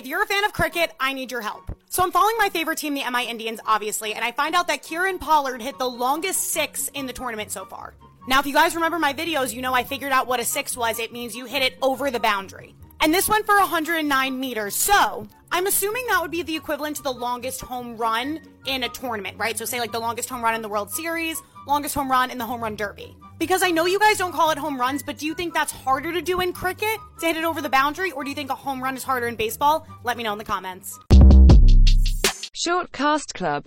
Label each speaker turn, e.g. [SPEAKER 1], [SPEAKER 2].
[SPEAKER 1] If you're a fan of cricket, I need your help. So I'm following my favorite team, the MI Indians, obviously, and I find out that Kieron Pollard hit the longest six in the tournament so far. Now, if you guys remember my videos, you know I figured out what a six was. It means you hit it over the boundary. And this went for 109 meters. So I'm assuming that would be the equivalent to the longest home run in a tournament, right? So say like the longest home run in the World Series, longest home run in the home run derby. Because I know you guys don't call it home runs, but do you think that's harder to do in cricket to hit it over the boundary, or do you think a home run is harder in baseball? Let me know in the comments.
[SPEAKER 2] Short Cast Club